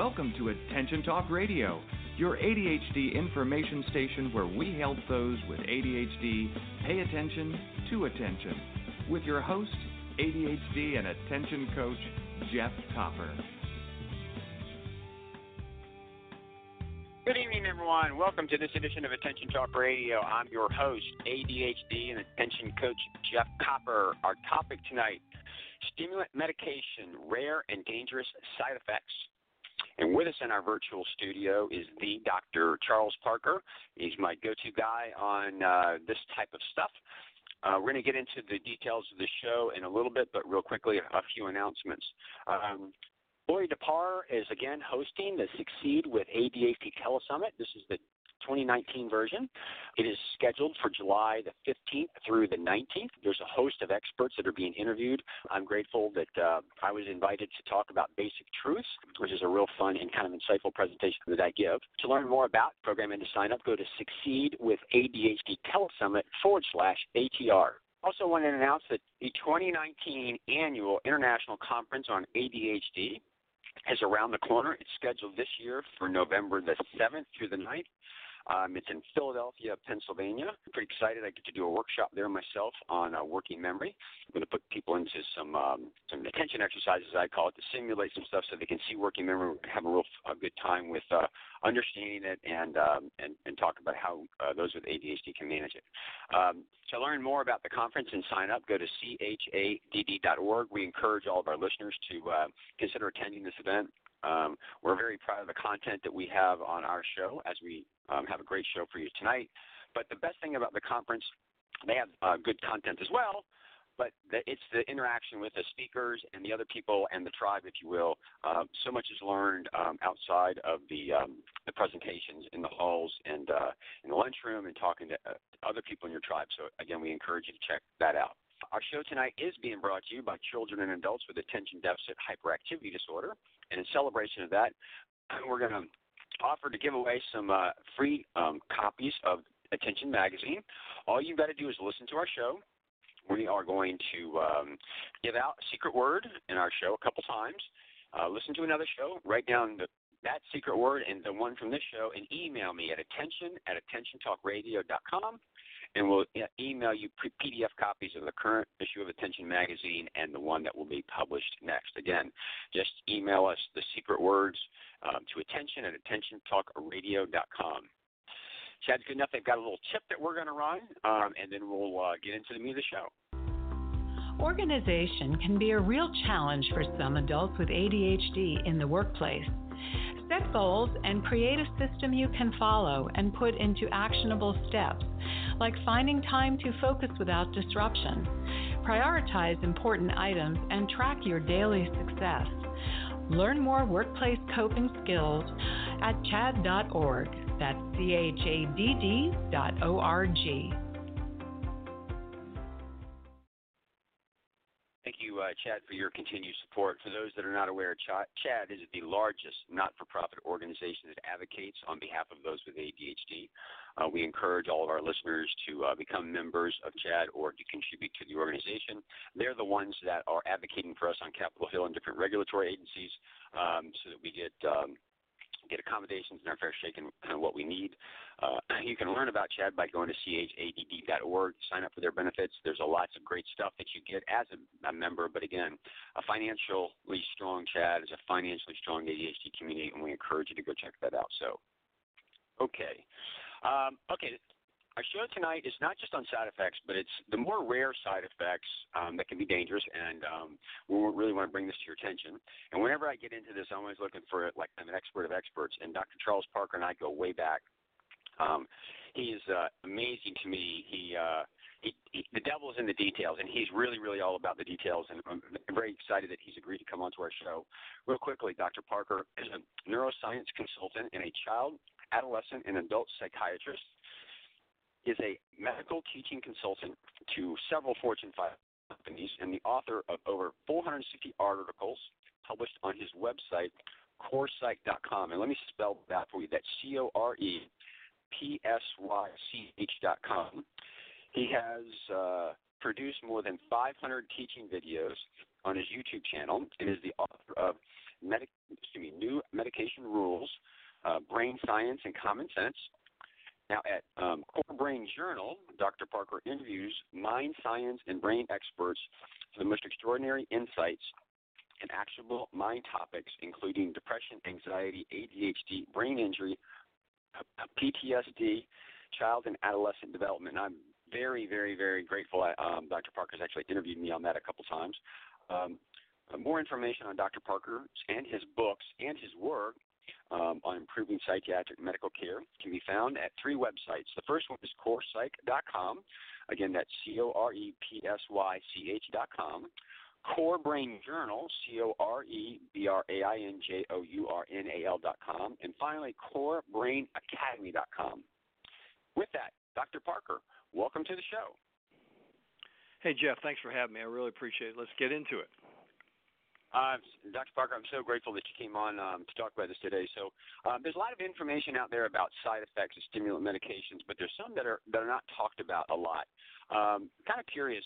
Welcome to Attention Talk Radio, your ADHD information station where we help those with ADHD pay attention to attention. With your host, ADHD and attention coach, Jeff Copper. Good evening, everyone. Welcome to this edition of Attention Talk Radio. I'm your host, ADHD and attention coach, Jeff Copper. Our topic tonight stimulant medication, rare and dangerous side effects. And with us in our virtual studio is the Dr. Charles Parker. He's my go to guy on uh, this type of stuff. Uh, we're going to get into the details of the show in a little bit, but real quickly, a few announcements. Um, Laurie Dupar is again hosting the Succeed with ADHD Telesummit. This is the 2019 version. It is scheduled for July the 15th through the 19th. There's a host of experts that are being interviewed. I'm grateful that uh, I was invited to talk about basic truths, which is a real fun and kind of insightful presentation that I give. To learn more about the program and to sign up, go to Succeed with ADHD Telesummit forward slash ATR. Also, want to announce that the 2019 annual International Conference on ADHD is around the corner. It's scheduled this year for November the 7th through the 9th. Um, it's in Philadelphia, Pennsylvania. I'm pretty excited. I get to do a workshop there myself on uh, working memory. I'm going to put people into some um, some attention exercises, I call it, to simulate some stuff so they can see working memory, have a real a good time with uh, understanding it, and um, and and talk about how uh, those with ADHD can manage it. Um, to learn more about the conference and sign up, go to chadd.org. We encourage all of our listeners to uh, consider attending this event. Um, we're very proud of the content that we have on our show, as we um, have a great show for you tonight. But the best thing about the conference, they have uh, good content as well. But the, it's the interaction with the speakers and the other people and the tribe, if you will. Uh, so much is learned um, outside of the um, the presentations in the halls and uh, in the lunchroom and talking to uh, other people in your tribe. So again, we encourage you to check that out. Our show tonight is being brought to you by children and adults with attention deficit hyperactivity disorder. In celebration of that, we're going to offer to give away some uh, free um, copies of Attention Magazine. All you've got to do is listen to our show. We are going to um, give out a secret word in our show a couple times. Uh, listen to another show, write down the, that secret word and the one from this show, and email me at attention at attentiontalkradio.com and we'll email you PDF copies of the current issue of Attention Magazine and the one that will be published next. Again, just email us the secret words um, to attention at attentiontalkradio.com. CHADD's good enough. They've got a little tip that we're going to run, um, and then we'll uh, get into the meat of the show. Organization can be a real challenge for some adults with ADHD in the workplace. Set goals and create a system you can follow and put into actionable steps, like finding time to focus without disruption. Prioritize important items and track your daily success. Learn more workplace coping skills at chadd.org. That's C H A D D dot O R G. Thank you, uh, CHADD, for your continued support. For those that are not aware, CHADD is the largest not for profit organization that advocates on behalf of those with ADHD. Uh, we encourage all of our listeners to uh, become members of CHADD or to contribute to the organization. They're the ones that are advocating for us on Capitol Hill and different regulatory agencies um, so that we get. Um, get accommodations in our fair shake and kind of what we need. Uh, you can learn about CHADD by going to chadd.org, sign up for their benefits. There's a lots of great stuff that you get as a, a member, but again, a financially strong CHADD is a financially strong ADHD community, and we encourage you to go check that out. So, okay. Um, okay, our show tonight is not just on side effects, but it's the more rare side effects um, that can be dangerous, and um, we really want to bring this to your attention. And whenever I get into this, I'm always looking for like I'm an expert of experts, and Dr. Charles Parker and I go way back. Um, he is uh, amazing to me. He, uh, he, he, the devil is in the details, and he's really, really all about the details. And I'm very excited that he's agreed to come onto our show. Real quickly, Dr. Parker is a neuroscience consultant and a child, adolescent, and adult psychiatrist is a medical teaching consultant to several Fortune 5 companies and the author of over 460 articles published on his website, corepsych.com. And let me spell that for you. That's C O R E P S Y C H.com. He has uh, produced more than 500 teaching videos on his YouTube channel and is the author of me, New Medication Rules, uh, Brain Science and Common Sense. Now, at um, Core Brain Journal, Dr. Parker interviews mind science and brain experts for the most extraordinary insights and actionable mind topics, including depression, anxiety, ADHD, brain injury, PTSD, child and adolescent development. And I'm very, very, very grateful. Um, Dr. Actually interviewed me on that a couple times. Um, more information on Dr. Parker and his books and his work um, on improving psychiatric medical care can be found at three websites. The first one is corepsych.com. Again, that's C O R E P S Y C H.com. Core Brain Journal, C O R E B R A I N J O U R N A L.com. And finally, CoreBrainAcademy.com. With that, Dr. Parker, welcome to the show. Hey, Jeff, thanks for having me. I really appreciate it. Let's get into it. Uh, Dr. Parker, I'm so grateful that you came on um, to talk about this today. So, um, there's a lot of information out there about side effects of stimulant medications, but there's some that are that are not talked about a lot. Um, kind of curious,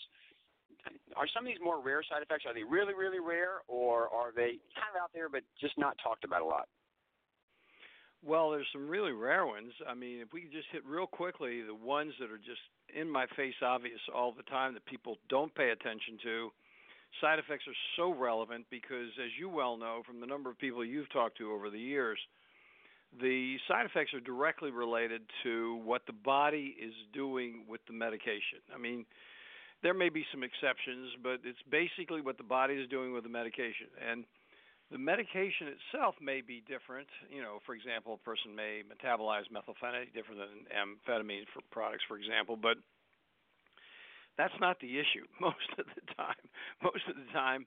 are some of these more rare side effects? Are they really, really rare, or are they kind of out there but just not talked about a lot? Well, there's some really rare ones. I mean, if we could just hit real quickly the ones that are just in my face obvious all the time that people don't pay attention to side effects are so relevant because, as you well know from the number of people you've talked to over the years, the side effects are directly related to what the body is doing with the medication. I mean, there may be some exceptions, but it's basically what the body is doing with the medication. And the medication itself may be different. You know, for example, a person may metabolize methylphenidate different than amphetamine for products, for example, but that's not the issue most of the time. Most of the time,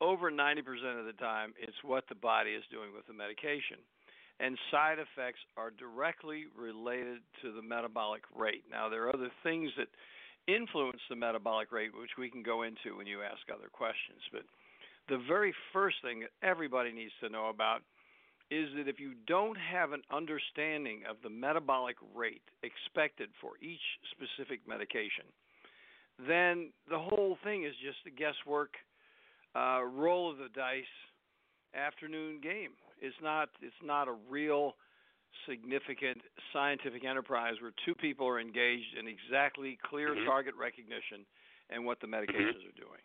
over 90% of the time, it's what the body is doing with the medication. And side effects are directly related to the metabolic rate. Now, there are other things that influence the metabolic rate, which we can go into when you ask other questions. But the very first thing that everybody needs to know about is that if you don't have an understanding of the metabolic rate expected for each specific medication, then the whole thing is just a guesswork, uh, roll of the dice, afternoon game. It's not. It's not a real significant scientific enterprise where two people are engaged in exactly clear mm-hmm. target recognition and what the medications mm-hmm. are doing.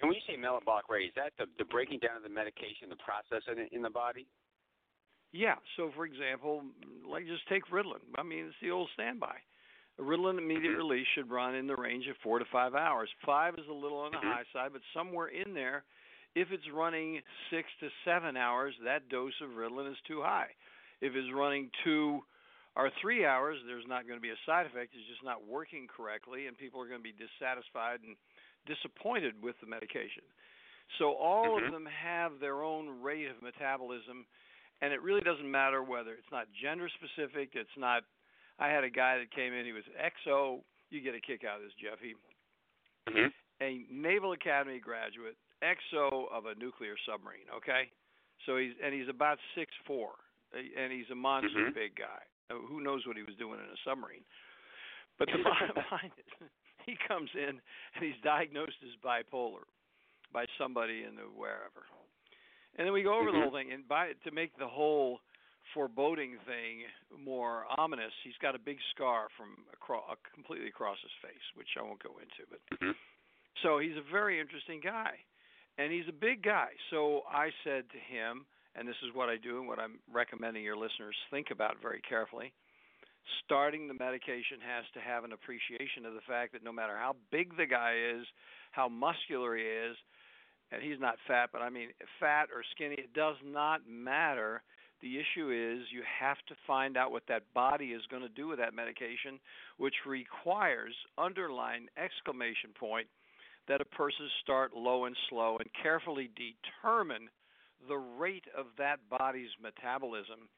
And when you say metabolic rate, is that the, the breaking down of the medication, the process in, in the body? Yeah. So, for example, like just take Ritalin. I mean, it's the old standby. Ritalin immediate release should run in the range of four to five hours. Five is a little on the mm-hmm. high side, but somewhere in there, if it's running six to seven hours, that dose of Ritalin is too high. If it's running two or three hours, there's not going to be a side effect. It's just not working correctly, and people are going to be dissatisfied and disappointed with the medication. So all mm-hmm. of them have their own rate of metabolism, and it really doesn't matter whether it's not gender specific, it's not I had a guy that came in. He was XO. You get a kick out of this, Jeff. He mm-hmm. a Naval Academy graduate, XO of a nuclear submarine. Okay, so he's and he's about six four, and he's a monster mm-hmm. big guy. Who knows what he was doing in a submarine? But the bottom line is, he comes in and he's diagnosed as bipolar by somebody in the wherever, and then we go over mm-hmm. the whole thing. And by to make the whole foreboding thing more ominous. He's got a big scar from across, uh, completely across his face, which I won't go into. But mm-hmm. so he's a very interesting guy, and he's a big guy. So I said to him, and this is what I do, and what I'm recommending your listeners think about very carefully. Starting the medication has to have an appreciation of the fact that no matter how big the guy is, how muscular he is, and he's not fat, but I mean fat or skinny, it does not matter the issue is you have to find out what that body is going to do with that medication, which requires underline exclamation point that a person start low and slow and carefully determine the rate of that body's metabolism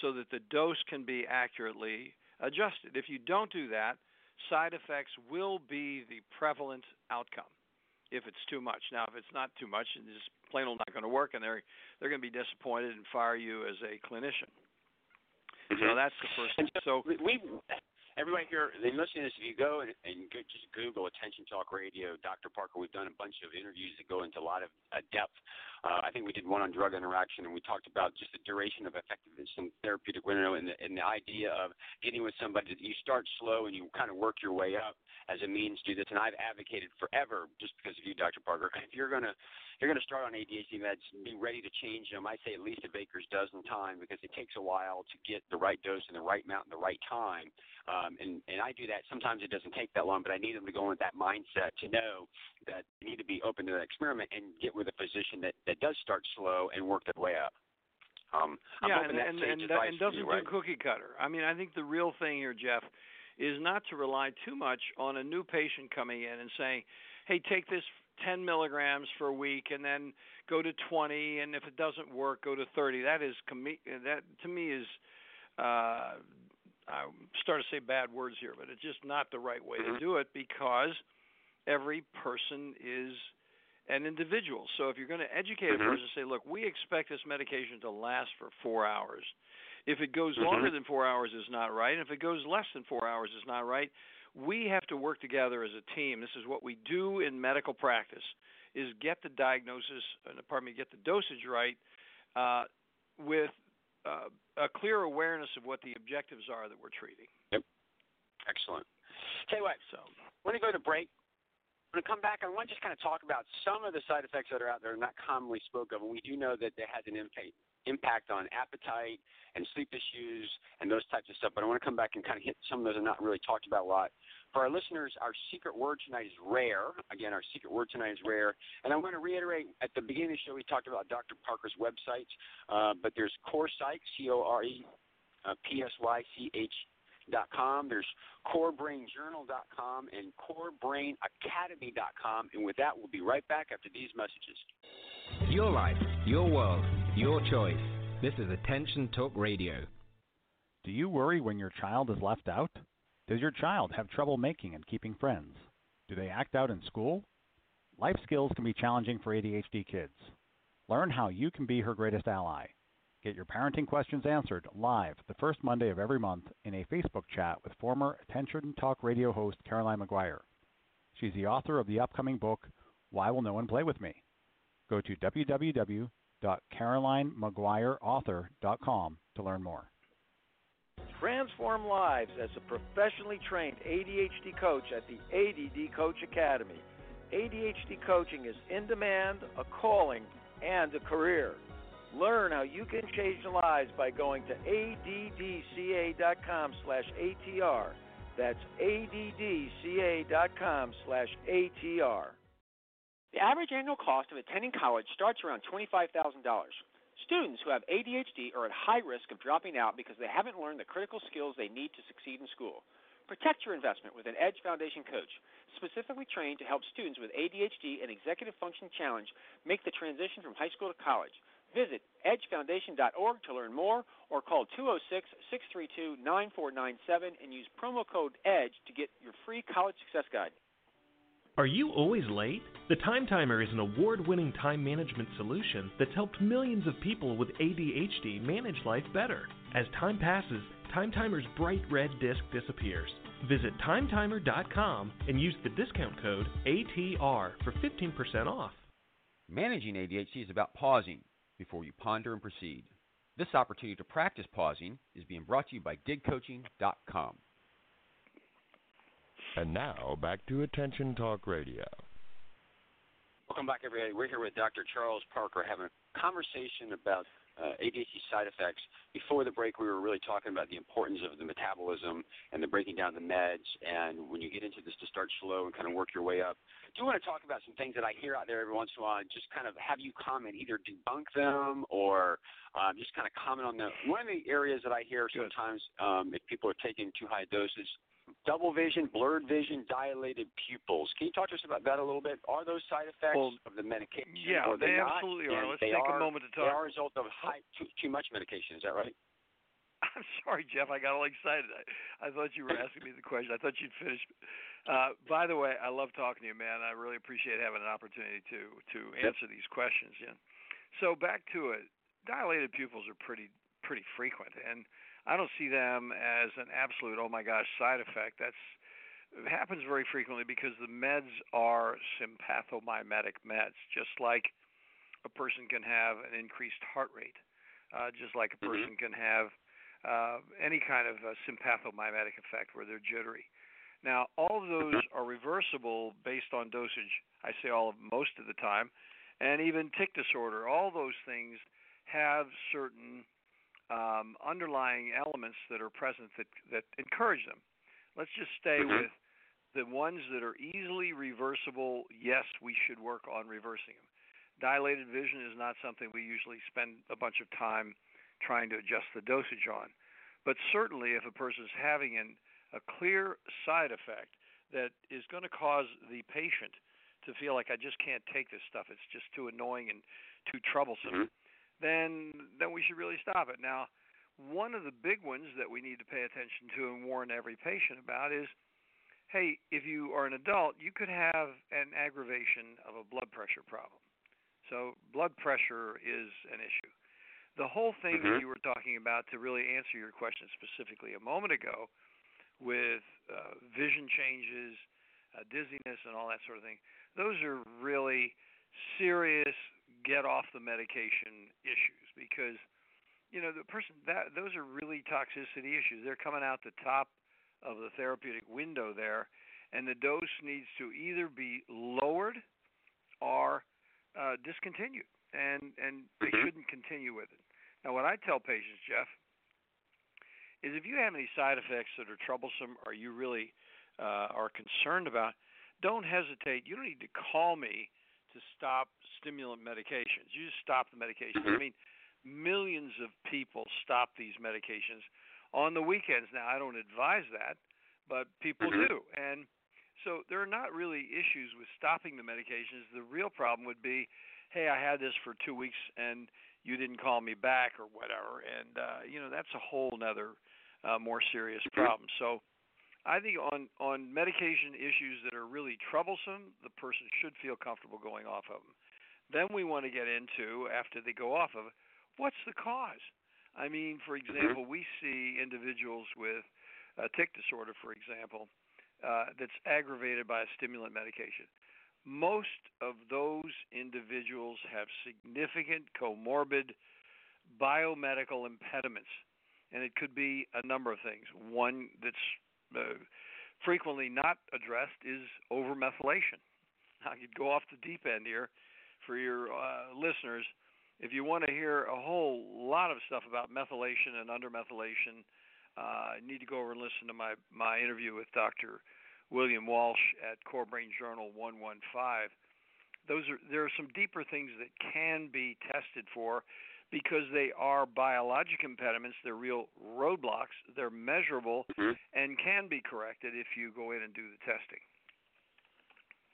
so that the dose can be accurately adjusted. If you don't do that, side effects will be the prevalent outcome if it's too much. Now, if it's not too much, and it's plain old not going to work, and they're they're going to be disappointed and fire you as a clinician. Mm-hmm. So that's the first. And so we everybody here, they listen to this. If you go and, and go, just Google Attention Talk Radio, Dr. Parker, we've done a bunch of interviews that go into a lot of uh, depth. Uh, I think we did one on drug interaction, and we talked about just the duration of effectiveness and therapeutic window, and the, and the idea of getting with somebody that you start slow and you kind of work your way up as a means to this. And I've advocated forever, just because of you, Dr. Parker. If you're gonna you're gonna start on ADHD meds, be ready to change them. I say at least a baker's dozen time because it takes a while to get the right dose and the right amount and the right time. Um, and and I do that. Sometimes it doesn't take that long, but I need them to go in with that mindset to know that they need to be open to that experiment and get with a physician that that does start slow and work their way up. Um, yeah, and, and, and, and doesn't you, right? do cookie cutter. I mean, I think the real thing here, Jeff, is not to rely too much on a new patient coming in and saying, "Hey, take this 10 milligrams for a week and then go to 20, and if it doesn't work, go to 30." That is that to me is. Uh, I start to say bad words here, but it's just not the right way mm-hmm. to do it because every person is an individual. So if you're going to educate mm-hmm. a person, say, look, we expect this medication to last for four hours. If it goes mm-hmm. longer than four hours, is not right. And if it goes less than four hours, is not right. We have to work together as a team. This is what we do in medical practice: is get the diagnosis, pardon me, get the dosage right, uh, with uh, a clear awareness of what the objectives are that we're treating. Yep. Excellent. Tell you what. So, when we go to break, I'm going to come back, I want to just kind of talk about some of the side effects that are out there not commonly spoke of, and we do know that it has an impact impact on appetite and sleep issues and those types of stuff. But I want to come back and kind of hit some of those are not really talked about a lot. For our listeners, our secret word tonight is rare. Again, our secret word tonight is rare. And I'm going to reiterate at the beginning of the show, we talked about Dr. Parker's websites, uh, but there's Core C O R E uh, P S Y C H dot com. There's corebrainjournal.com and corebrainacademy.com. And with that, we'll be right back after these messages. Your life, your world, your choice. This is Attention Talk Radio. Do you worry when your child is left out? Does your child have trouble making and keeping friends? Do they act out in school? Life skills can be challenging for ADHD kids. Learn how you can be her greatest ally. Get your parenting questions answered live the first Monday of every month in a Facebook chat with former Attention Talk radio host Caroline Maguire. She's the author of the upcoming book, Why Will No One Play With Me? Go to www.carolinemaguireauthor.com to learn more. Transform lives as a professionally trained ADHD coach at the ADD Coach Academy. ADHD coaching is in demand, a calling, and a career. Learn how you can change lives by going to addca.com slash ATR. That's addca.com slash ATR. The average annual cost of attending college starts around $25,000. Students who have ADHD are at high risk of dropping out because they haven't learned the critical skills they need to succeed in school. Protect your investment with an Edge Foundation coach, specifically trained to help students with ADHD and executive function challenge make the transition from high school to college. Visit edgefoundation.org to learn more or call 206 632 9497 and use promo code EDGE to get your free college success guide. Are you always late? The Time Timer is an award winning time management solution that's helped millions of people with ADHD manage life better. As time passes, Time Timer's bright red disc disappears. Visit timetimer.com and use the discount code ATR for 15% off. Managing ADHD is about pausing before you ponder and proceed. This opportunity to practice pausing is being brought to you by digcoaching.com. And now back to Attention Talk Radio. Welcome back, everybody. We're here with Dr. Charles Parker having a conversation about uh, ADHD side effects. Before the break, we were really talking about the importance of the metabolism and the breaking down the meds. And when you get into this, to start slow and kind of work your way up. I do want to talk about some things that I hear out there every once in a while. And just kind of have you comment, either debunk them or um, just kind of comment on them. One of the areas that I hear sometimes, um, if people are taking too high doses, double vision, blurred vision, dilated pupils. Can you talk to us about that a little bit? Are those side effects well, of the medication? Yeah, they, they absolutely not? are. Let's they take are, a moment to talk. They are a result of high, too, too much medication. Is that right? I'm sorry, Jeff. I got all excited. I, I thought you were asking me the question. I thought you'd finished. Uh, by the way, I love talking to you, man. I really appreciate having an opportunity to to answer these questions. Yeah. So back to it. Dilated pupils are pretty pretty frequent, and I don't see them as an absolute oh my gosh side effect. That's it happens very frequently because the meds are sympathomimetic meds, just like a person can have an increased heart rate, uh, just like a Mm-hmm. person can have uh, any kind of uh, sympathomimetic effect where they're jittery. Now, all of those are reversible based on dosage. I say all of most of the time, and even tic disorder. All those things have certain um, underlying elements that are present that that encourage them. Let's just stay Mhm. with the ones that are easily reversible. Yes, we should work on reversing them. Dilated vision is not something we usually spend a bunch of time trying to adjust the dosage on. But certainly, if a person is having an, a clear side effect that is going to cause the patient to feel like I just can't take this stuff, it's just too annoying and too troublesome, Mhm. Then then we should really stop it. Now, one of the big ones that we need to pay attention to and warn every patient about is hey, if you are an adult, you could have an aggravation of a blood pressure problem. So, blood pressure is an issue. The whole thing that Mhm. you were talking about to really answer your question specifically a moment ago with uh, vision changes, uh, dizziness, and all that sort of thing, those are really serious get off the medication issues because you know the person that those are really toxicity issues. They're coming out the top of the therapeutic window there, and the dose needs to either be lowered or uh, discontinued, and and they Mhm. shouldn't continue with it. Now, what I tell patients, Jeff, is if you have any side effects that are troublesome or you really uh, are concerned about, don't hesitate. You don't need to call me to stop stimulant medications. You just stop the medications. I Mhm. mean, millions of people stop these medications on the weekends. Now, I don't advise that, but people Mhm. do. And so there are not really issues with stopping the medications. The real problem would be, hey, I had this for two weeks and you didn't call me back or whatever. And uh, you know that's a whole nother uh, more serious problem. So I think on on medication issues that are really troublesome, the person should feel comfortable going off of them. Then we want to get into after they go off of it, what's the cause? I mean, for example, we see individuals with uh, tic disorder, for example, uh, that's aggravated by a stimulant medication. Most of those individuals have significant comorbid biomedical impediments, and it could be a number of things. One that's frequently not addressed is overmethylation. I could go off the deep end here for your uh, listeners. If you want to hear a whole lot of stuff about methylation and undermethylation, uh, you need to go over and listen to my my interview with Dr. William Walsh at Core Brain Journal 115. Those are there are some deeper things that can be tested for because they are biologic impediments. They're real roadblocks. They're measurable Mhm. and can be corrected if you go in and do the testing.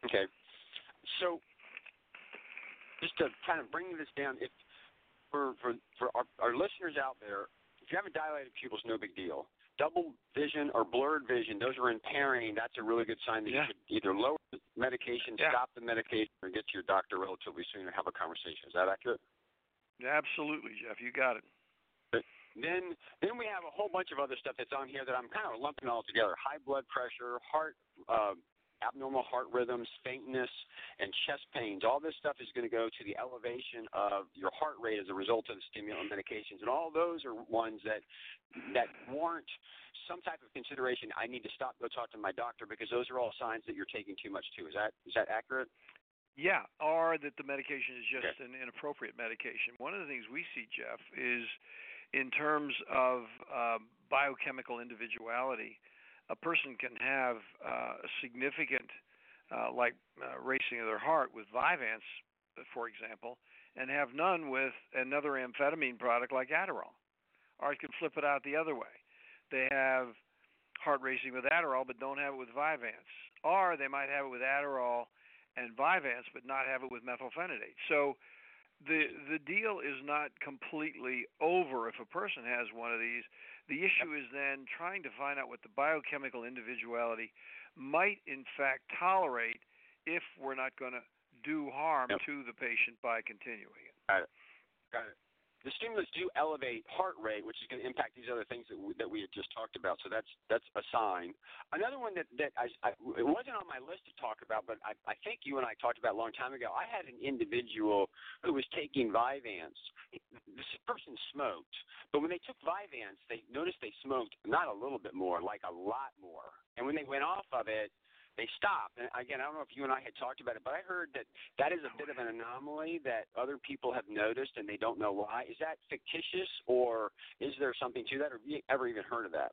Okay. So, just to kind of bring this down, if for for for our, our listeners out there, if you have a dilated pupil, it's no big deal. Double vision or blurred vision, those are impairing. That's a really good sign that Yeah. you should either lower the medication, Yeah. stop the medication, or get to your doctor relatively soon and have a conversation. Is that accurate? Absolutely, Jeff. You got it. Then then we have a whole bunch of other stuff that's on here that I'm kind of lumping all together. High blood pressure, heart uh, abnormal heart rhythms, faintness, and chest pains. All this stuff is going to go to the elevation of your heart rate as a result of the stimulant medications. And all those are ones that that warrant some type of consideration. I need to stop, go talk to my doctor because those are all signs that you're taking too much too. Is that is that accurate? Yeah, or that the medication is just Okay. an inappropriate medication. One of the things we see, Jeff, is in terms of uh, biochemical individuality, a person can have uh, a significant, uh, like uh, racing of their heart with Vyvanse, for example, and have none with another amphetamine product like Adderall. Or it can flip it out the other way. They have heart racing with Adderall, but don't have it with Vyvanse. Or they might have it with Adderall and Vyvanse, but not have it with methylphenidate. So the the deal is not completely over if a person has one of these. The issue is then trying to find out what the biochemical individuality might in fact tolerate if we're not going to do harm Yep. to the patient by continuing it. Got it. Got it. The stimulants do elevate heart rate, which is going to impact these other things that we, that we had just talked about. So that's that's a sign. Another one that that I, I it wasn't on my list to talk about, but I, I think you and I talked about a long time ago. I had an individual who was taking Vyvanse. This person smoked, but when they took Vyvanse, they noticed they smoked not a little bit more, like a lot more. And when they went off of it, they stopped. And again, I don't know if you and I had talked about it, but I heard that that is a bit of an anomaly that other people have noticed and they don't know why. Is that fictitious, or is there something to that, or have you ever even heard of that?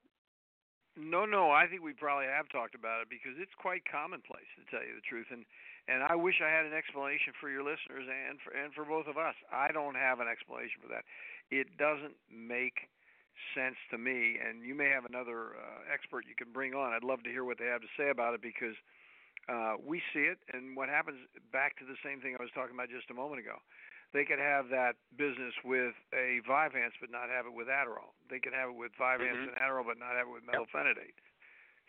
No, no, I think we probably have talked about it because it's quite commonplace to tell you the truth, and and I wish I had an explanation for your listeners and for and for both of us. I don't have an explanation for that. It doesn't make sense to me, and you may have another uh, expert you can bring on. I'd love to hear what they have to say about it because uh, we see it, and what happens back to the same thing I was talking about just a moment ago. They could have that business with a Vyvanse, but not have it with Adderall. They could have it with Vyvanse mm-hmm. and Adderall, but not have it with methylphenidate.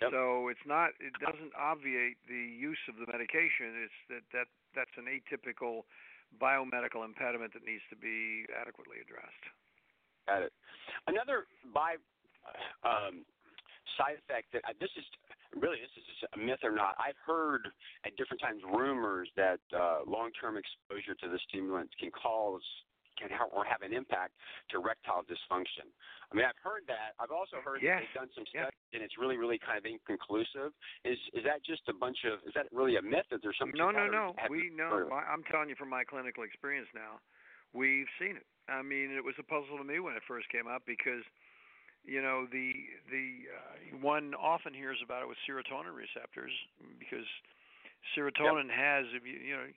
Yep. So it's not. It doesn't obviate the use of the medication. It's that that that's an atypical biomedical impediment that needs to be adequately addressed. Got it. Another by um, side effect that this is really this is a myth or not. I've heard at different times rumors that uh, long-term exposure to the stimulants can cause can have, or have an impact to erectile dysfunction. I mean, I've heard that. I've also heard that they've done some studies and it's really, really kind of inconclusive. Is is that just a bunch of? Is that really a myth? Is there something? No, no, no. We know. I'm telling you from my clinical experience now. We've seen it. I mean, it was a puzzle to me when it first came up because, you know, the the uh, one often hears about it with serotonin receptors because serotonin yep. has, if you you know,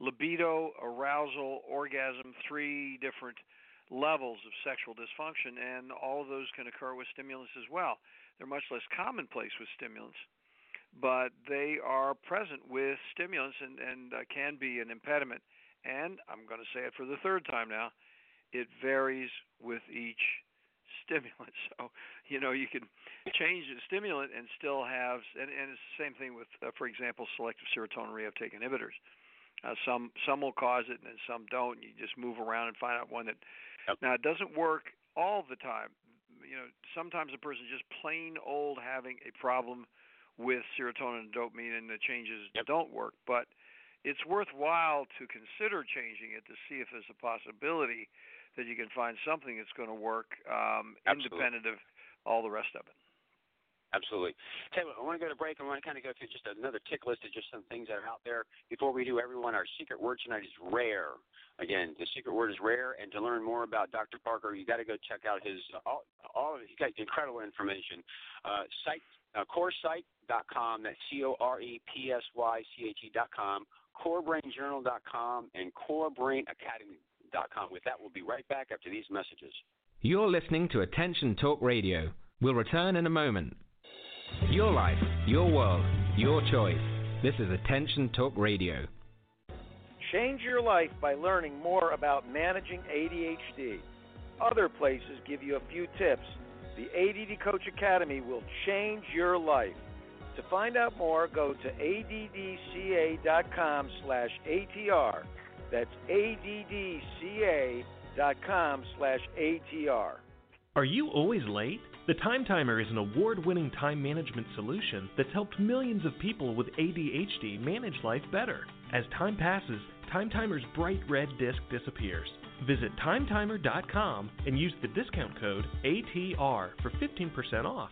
libido, arousal, orgasm, three different levels of sexual dysfunction, and all of those can occur with stimulants as well. They're much less commonplace with stimulants, but they are present with stimulants and and uh, can be an impediment. And I'm going to say it for the third time now it varies with each stimulant. So, you know, you can change the stimulant and still have, and, and it's the same thing with, uh, for example, selective serotonin reuptake inhibitors. Uh, some some will cause it and some don't. You just move around and find out one that. Yep. Now it doesn't work all the time. You know, sometimes a person just plain old having a problem with serotonin and dopamine, and the changes yep. don't work. But it's worthwhile to consider changing it to see if there's a possibility that you can find something that's going to work um, independent of all the rest of it. Absolutely. You I want to go to break. I want to kind of go through just another tick list of just some things that are out there. Before we do, everyone, our secret word tonight is rare. Again, the secret word is rare. And to learn more about Dr. Parker, you got to go check out his uh, all. All of he's got incredible information. Uh, site uh, corepsych.com. That's C O R E P S Y C H E dot com. CoreBrainJournal.com and corebrainacademy.com. with that, we'll be right back after these messages. You're listening to Attention Talk Radio. We'll return in a moment. Your life, your world, your choice. This is Attention Talk Radio. Change your life by learning more about managing ADHD. Other places give you a few tips. The ADD Coach Academy will change your life. To find out more, go to addca.com slash ATR. That's addca.com slash ATR. Are you always late? The Time Timer is an award winning time management solution that's helped millions of people with ADHD manage life better. As time passes, Time Timer's bright red disc disappears. Visit timetimer.com and use the discount code ATR for 15% off.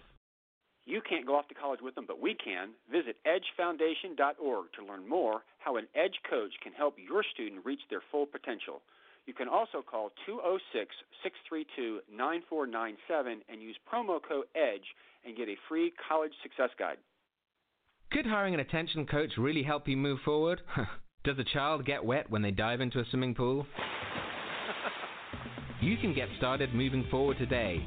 You can't go off to college with them, but we can. Visit edgefoundation.org to learn more how an Edge coach can help your student reach their full potential. You can also call 206 632 9497 and use promo code EDGE and get a free college success guide. Could hiring an attention coach really help you move forward? Does a child get wet when they dive into a swimming pool? you can get started moving forward today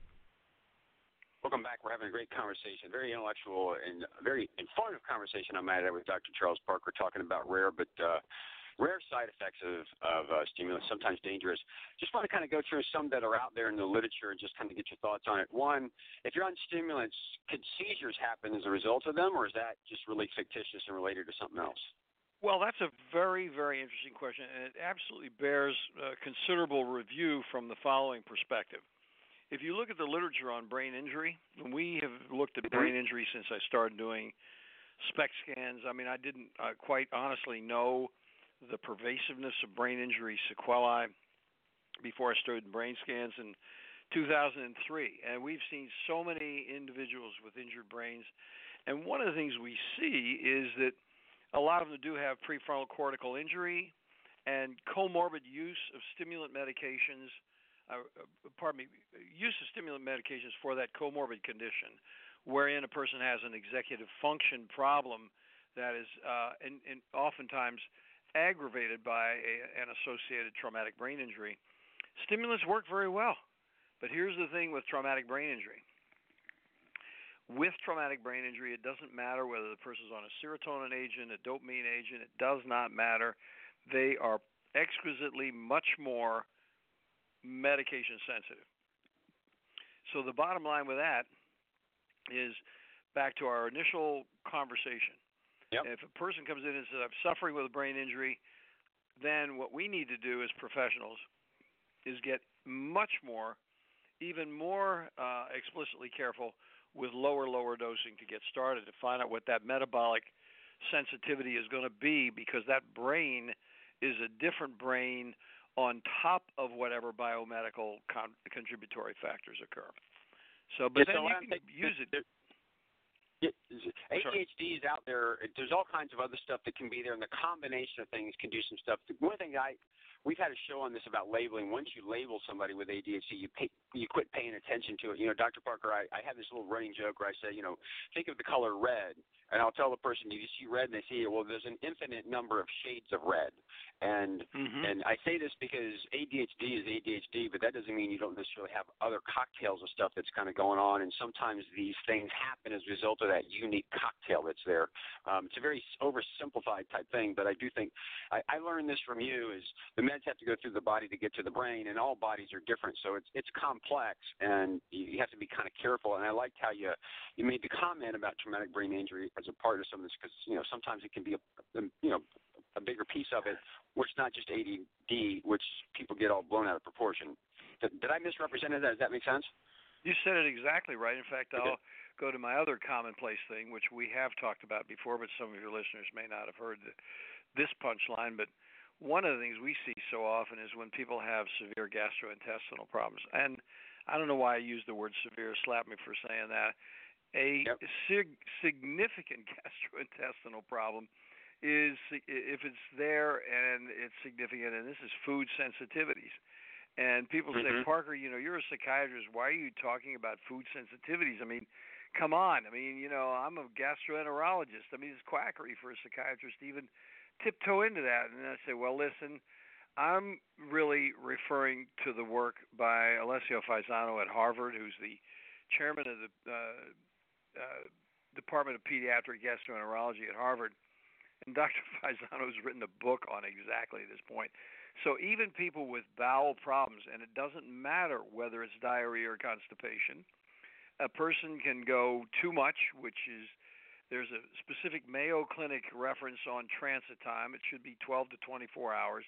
Welcome back. We're having a great conversation, very intellectual and very informative conversation. I'm at it with Dr. Charles Parker talking about rare but uh, rare side effects of, of uh, stimulants, sometimes dangerous. Just want to kind of go through some that are out there in the literature and just kind of get your thoughts on it. One, if you're on stimulants, could seizures happen as a result of them, or is that just really fictitious and related to something else? Well, that's a very, very interesting question, and it absolutely bears uh, considerable review from the following perspective if you look at the literature on brain injury, we have looked at brain injury since I started doing SPECT scans. I mean, I didn't uh, quite honestly know the pervasiveness of brain injury sequelae before I started brain scans in 2003. And we've seen so many individuals with injured brains. And one of the things we see is that a lot of them do have prefrontal cortical injury and comorbid use of stimulant medications – uh, pardon me, use of stimulant medications for that comorbid condition, wherein a person has an executive function problem that is uh, oftentimes aggravated by a, an associated traumatic brain injury. Stimulants work very well, but here's the thing with traumatic brain injury. With traumatic brain injury, it doesn't matter whether the person is on a serotonin agent, a dopamine agent, it does not matter. They are exquisitely much more medication sensitive. So the bottom line with that is back to our initial conversation. Yep. If a person comes in and says, I'm suffering with a brain injury, then what we need to do as professionals is get much more, even more uh, explicitly careful with lower, lower dosing to get started to find out what that metabolic sensitivity is going to be because that brain is a different brain on top of whatever biomedical con- contributory factors occur. So, but then you can use it. ADHD is out there. There's all kinds of other stuff that can be there, and the combination of things can do some stuff. One thing I we've had a show on this about labeling. Once you label somebody with ADHD, you pay, you quit paying attention to it. You know, Dr. Parker, I, I have this little running joke where I say, you know, think of the color red, and I'll tell the person, you see red, and they see it. Well, there's an infinite number of shades of red, and mm-hmm. and I say this because ADHD is ADHD, but that doesn't mean you don't necessarily have other cocktails of stuff that's kind of going on. And sometimes these things happen as a result of that unique cocktail that's there. Um, it's a very oversimplified type thing, but I do think I, I learned this from you is the meds have to go through the body to get to the brain, and all bodies are different, so it's it's complex, and you have to be kind of careful. And I liked how you you made the comment about traumatic brain injury as a part of some of this, because you know sometimes it can be a, a you know a bigger piece of it, which not just ADD, which people get all blown out of proportion. Did, did I misrepresent it? Does that make sense? You said it exactly right. In fact, I'll go to my other commonplace thing, which we have talked about before, but some of your listeners may not have heard this punchline. But one of the things we see so often is when people have severe gastrointestinal problems. And I don't know why I use the word severe, slap me for saying that. A yep. sig- significant gastrointestinal problem is if it's there and it's significant, and this is food sensitivities. And people mm-hmm. say, Parker, you know, you're a psychiatrist. Why are you talking about food sensitivities? I mean, come on. I mean, you know, I'm a gastroenterologist. I mean, it's quackery for a psychiatrist to even tiptoe into that. And I say, well, listen, I'm really referring to the work by Alessio Fasano at Harvard, who's the chairman of the uh, uh, Department of Pediatric Gastroenterology at Harvard and Dr. Fasano has written a book on exactly this point. So even people with bowel problems, and it doesn't matter whether it's diarrhea or constipation, a person can go too much, which is there's a specific Mayo Clinic reference on transit time. It should be 12 to 24 hours.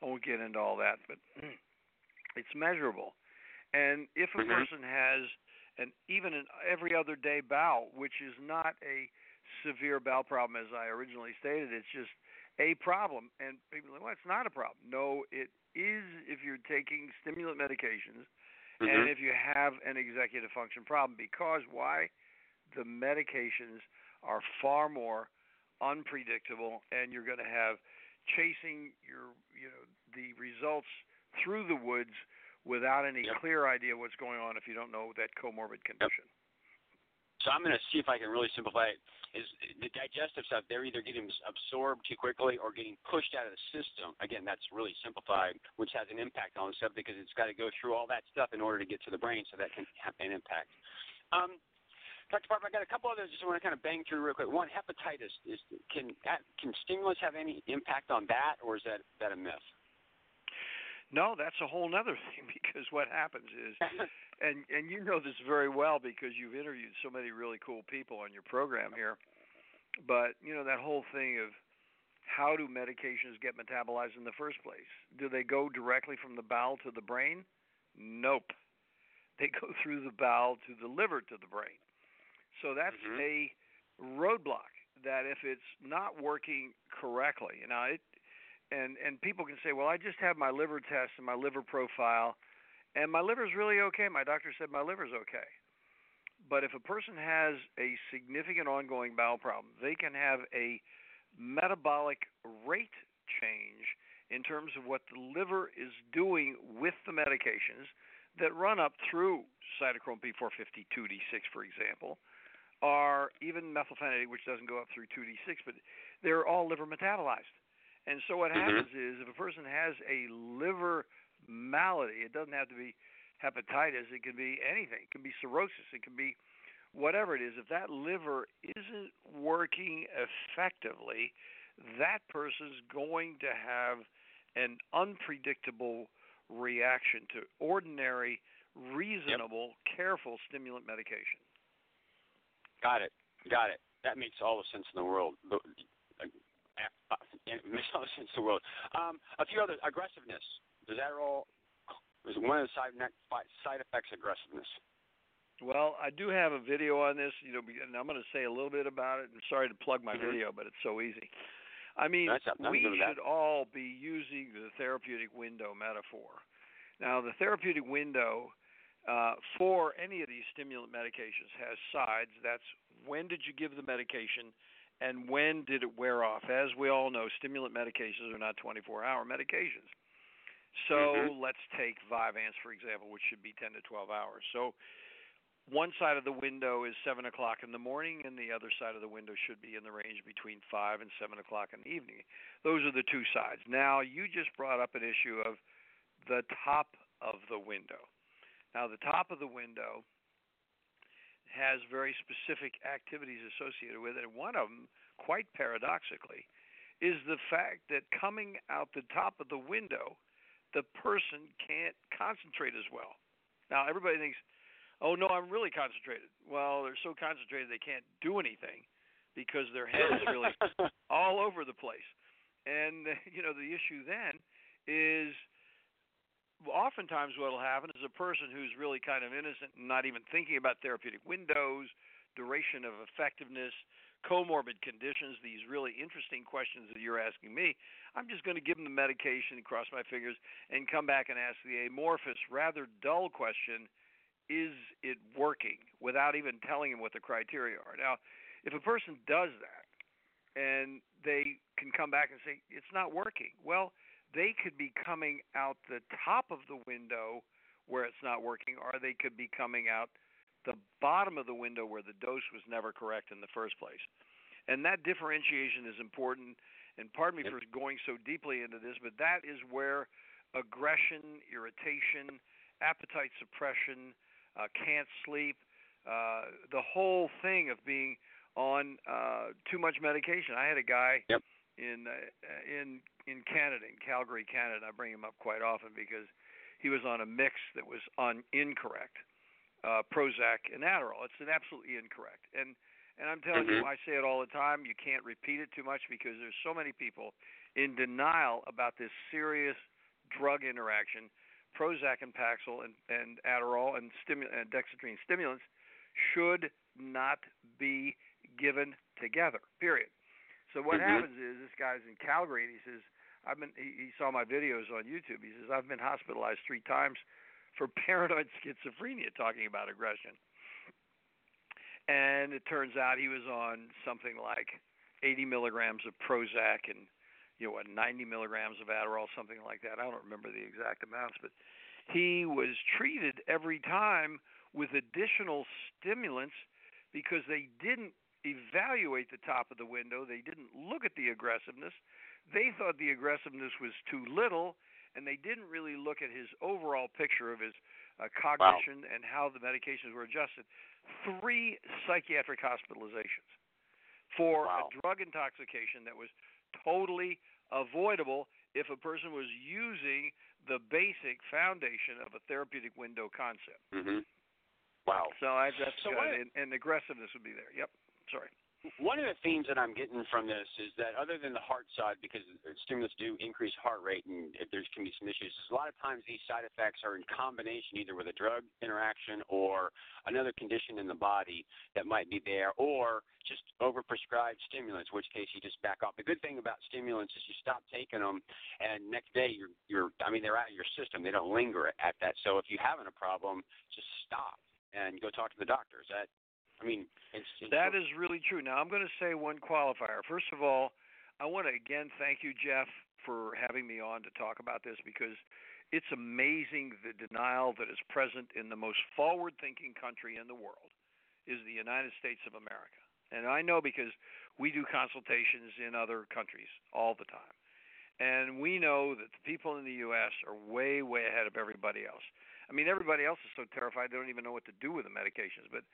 I won't get into all that, but it's measurable. And if a mm-hmm. person has an even an every other day bowel, which is not a severe bowel problem as I originally stated. It's just a problem. And people say, well, it's not a problem. No, it is if you're taking stimulant medications mm-hmm. and if you have an executive function problem. Because why? The medications are far more unpredictable, and you're going to have chasing your, you know, the results through the woods without any yep. clear idea what's going on if you don't know that comorbid condition. Yep. So I'm going to see if I can really simplify it. Is the digestive stuff? They're either getting absorbed too quickly or getting pushed out of the system. Again, that's really simplified, which has an impact on the stuff because it's got to go through all that stuff in order to get to the brain, so that can have an impact. Um, Dr. Barber, I got a couple others. I just want to kind of bang through real quick. One, hepatitis is can can stimulants have any impact on that, or is that that a myth? No, that's a whole other thing because what happens is, and and you know this very well because you've interviewed so many really cool people on your program here. But you know that whole thing of how do medications get metabolized in the first place? Do they go directly from the bowel to the brain? Nope. They go through the bowel to the liver to the brain. So that's mm-hmm. a roadblock that if it's not working correctly, you know, it and and people can say, well, I just have my liver test and my liver profile, and my liver's really okay. My doctor said my liver's okay. But if a person has a significant ongoing bowel problem, they can have a metabolic rate change in terms of what the liver is doing with the medications that run up through cytochrome P450 2D6, for example, or even methylphenidate, which doesn't go up through 2D6, but they're all liver metabolized. And so what mm-hmm. happens is if a person has a liver malady, it doesn't have to be hepatitis, it can be anything. It can be cirrhosis, it can be whatever it is. If that liver isn't working effectively, that person's going to have an unpredictable reaction to ordinary, reasonable, yep. careful stimulant medication. Got it. Got it. That makes all the sense in the world. Makes all the sense in the world. Um, a few other aggressiveness. Does that all? Is one of the side side effects aggressiveness? Well, I do have a video on this, you know, and I'm going to say a little bit about it. I'm sorry to plug my mm-hmm. video, but it's so easy. I mean, we should all be using the therapeutic window metaphor. Now, the therapeutic window uh, for any of these stimulant medications has sides. That's when did you give the medication and when did it wear off? As we all know, stimulant medications are not 24 hour medications. So mm-hmm. let's take Vyvanse, for example, which should be 10 to 12 hours. So one side of the window is 7 o'clock in the morning, and the other side of the window should be in the range between 5 and 7 o'clock in the evening. Those are the two sides. Now, you just brought up an issue of the top of the window. Now, the top of the window has very specific activities associated with it, and one of them, quite paradoxically, is the fact that coming out the top of the window, the person can't concentrate as well. Now, everybody thinks, oh, no, I'm really concentrated. Well, they're so concentrated they can't do anything because their head is really all over the place. And, you know, the issue then is – oftentimes what will happen is a person who's really kind of innocent and not even thinking about therapeutic windows, duration of effectiveness, comorbid conditions, these really interesting questions that you're asking me, I'm just going to give them the medication cross my fingers and come back and ask the amorphous, rather dull question is it working without even telling them what the criteria are. Now, if a person does that and they can come back and say, it's not working, well, they could be coming out the top of the window where it's not working, or they could be coming out the bottom of the window where the dose was never correct in the first place. And that differentiation is important. And pardon me yep. for going so deeply into this, but that is where aggression, irritation, appetite suppression, uh, can't sleep, uh, the whole thing of being on uh, too much medication. I had a guy yep. in uh, in in Canada, in Calgary, Canada. I bring him up quite often because he was on a mix that was on incorrect uh, Prozac and Adderall. It's an absolutely incorrect. And and I'm telling mm-hmm. you, I say it all the time. You can't repeat it too much because there's so many people in denial about this serious drug interaction. Prozac and Paxil and, and Adderall and, stimu- and dexedrine stimulants should not be given together. Period. So what mm-hmm. happens is this guy's in Calgary and he says, I've been he, he saw my videos on YouTube. He says, I've been hospitalized three times for paranoid schizophrenia talking about aggression. And it turns out he was on something like 80 milligrams of Prozac and you know what 90 milligrams of Adderall, something like that. I don't remember the exact amounts, but he was treated every time with additional stimulants because they didn't evaluate the top of the window. They didn't look at the aggressiveness. They thought the aggressiveness was too little, and they didn't really look at his overall picture of his uh, cognition wow. and how the medications were adjusted. Three psychiatric hospitalizations for wow. a drug intoxication that was totally avoidable if a person was using the basic foundation of a therapeutic window concept. Mm-hmm. Wow. So I that's so uh, and, and aggressiveness would be there. Yep. Sorry. One of the themes that I'm getting from this is that other than the heart side, because stimulants do increase heart rate and if there can be some issues, a lot of times these side effects are in combination either with a drug interaction or another condition in the body that might be there, or just overprescribed stimulants, in which case you just back off. The good thing about stimulants is you stop taking them, and next day you're you're I mean they're out of your system. They don't linger at that. So if you're having a problem, just stop and go talk to the doctor. Is that I mean, that is really true. Now, I'm going to say one qualifier. First of all, I want to again thank you, Jeff, for having me on to talk about this because it's amazing the denial that is present in the most forward thinking country in the world is the United States of America. And I know because we do consultations in other countries all the time. And we know that the people in the U.S. are way, way ahead of everybody else. I mean, everybody else is so terrified they don't even know what to do with the medications. But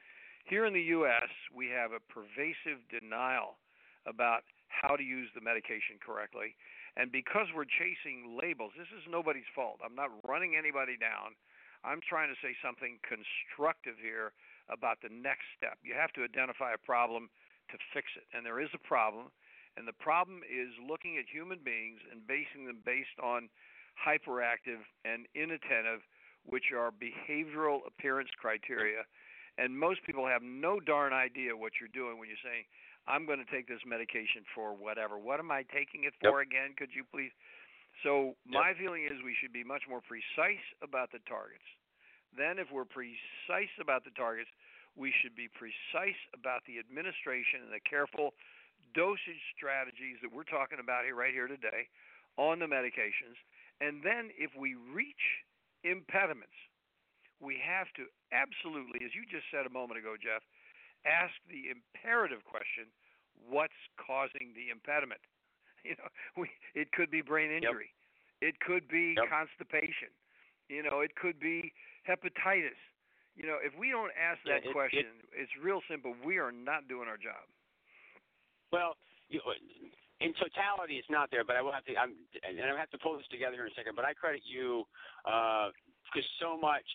here in the U.S., we have a pervasive denial about how to use the medication correctly. And because we're chasing labels, this is nobody's fault. I'm not running anybody down. I'm trying to say something constructive here about the next step. You have to identify a problem to fix it. And there is a problem. And the problem is looking at human beings and basing them based on hyperactive and inattentive, which are behavioral appearance criteria and most people have no darn idea what you're doing when you're saying, I'm going to take this medication for whatever. What am I taking it for yep. again? Could you please? So, my feeling is we should be much more precise about the targets. Then, if we're precise about the targets, we should be precise about the administration and the careful dosage strategies that we're talking about here right here today on the medications. And then if we reach impediments, we have to absolutely, as you just said a moment ago, Jeff, ask the imperative question what's causing the impediment? You know, we, it could be brain injury. Yep. It could be yep. constipation. You know, it could be hepatitis. You know, if we don't ask that yeah, it, question, it, it's real simple. We are not doing our job. Well, you, in totality, it's not there. But I will have to, I'm, and I have to pull this together in a second. But I credit you uh, because so much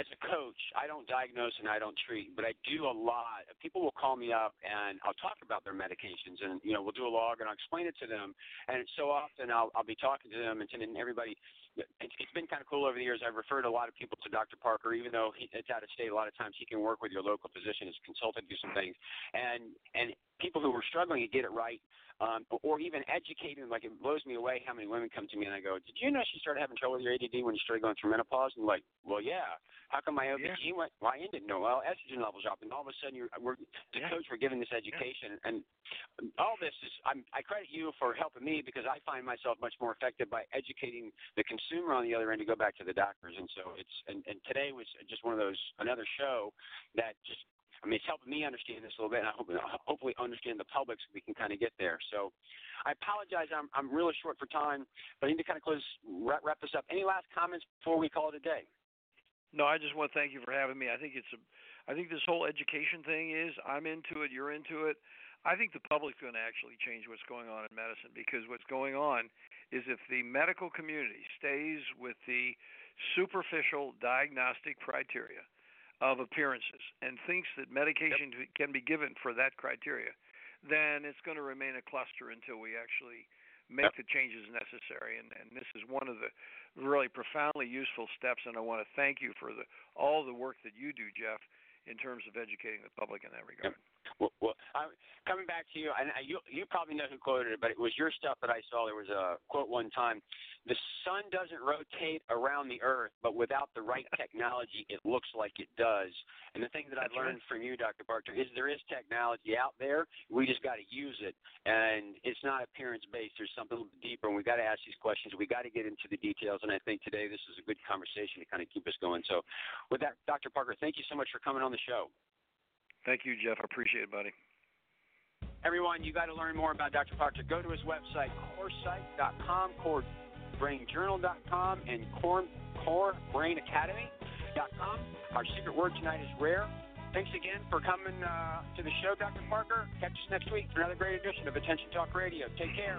as a coach, I don't diagnose and I don't treat, but I do a lot. People will call me up and I'll talk about their medications, and you know we'll do a log and I'll explain it to them. And so often I'll I'll be talking to them and telling everybody. It's, been kind of cool over the years. I've referred a lot of people to Dr. Parker, even though he, it's out of state. A lot of times he can work with your local physician as consultant, do some things, and and people who were struggling to get it right um, or even educating. Like it blows me away how many women come to me and I go, "Did you know she started having trouble with your ADD when you started going through menopause?" And like, "Well, yeah. How come my OBGYN yeah. went? Well, I didn't know. Well, estrogen levels dropped, and all of a sudden you're we're the yeah. coach. We're giving this education, yeah. and all this is. I'm, I credit you for helping me because I find myself much more effective by educating the consumer on the other end to go back to the doctors. And so it's and, and today was just one of those another show that just I mean, it's helping me understand this a little bit, and I hope hopefully understand the public so we can kind of get there. So, I apologize. I'm I'm really short for time, but I need to kind of close wrap, wrap this up. Any last comments before we call it a day? No, I just want to thank you for having me. I think it's a, I think this whole education thing is I'm into it, you're into it. I think the public's going to actually change what's going on in medicine because what's going on is if the medical community stays with the superficial diagnostic criteria of appearances and thinks that medication yep. can be given for that criteria, then it's going to remain a cluster until we actually make yep. the changes necessary. And, and this is one of the really profoundly useful steps. And I want to thank you for the, all the work that you do, Jeff, in terms of educating the public in that regard. Yep. Well, well I'm coming back to you, and uh, you you probably know who quoted it, but it was your stuff that I saw. There was a quote one time: "The sun doesn't rotate around the earth, but without the right technology, it looks like it does." And the thing that That's I learned from you, Dr. Parker, is there is technology out there. We just got to use it, and it's not appearance based. There's something a little bit deeper, and we got to ask these questions. We got to get into the details, and I think today this is a good conversation to kind of keep us going. So, with that, Dr. Parker, thank you so much for coming on the show. Thank you, Jeff. I appreciate it, buddy. Everyone, you got to learn more about Dr. Parker. Go to his website, coresight.com, core, corebrainjournal.com and core, corebrainacademy.com. Our secret word tonight is rare. Thanks again for coming uh, to the show, Dr. Parker. Catch us next week for another great edition of Attention Talk Radio. Take care.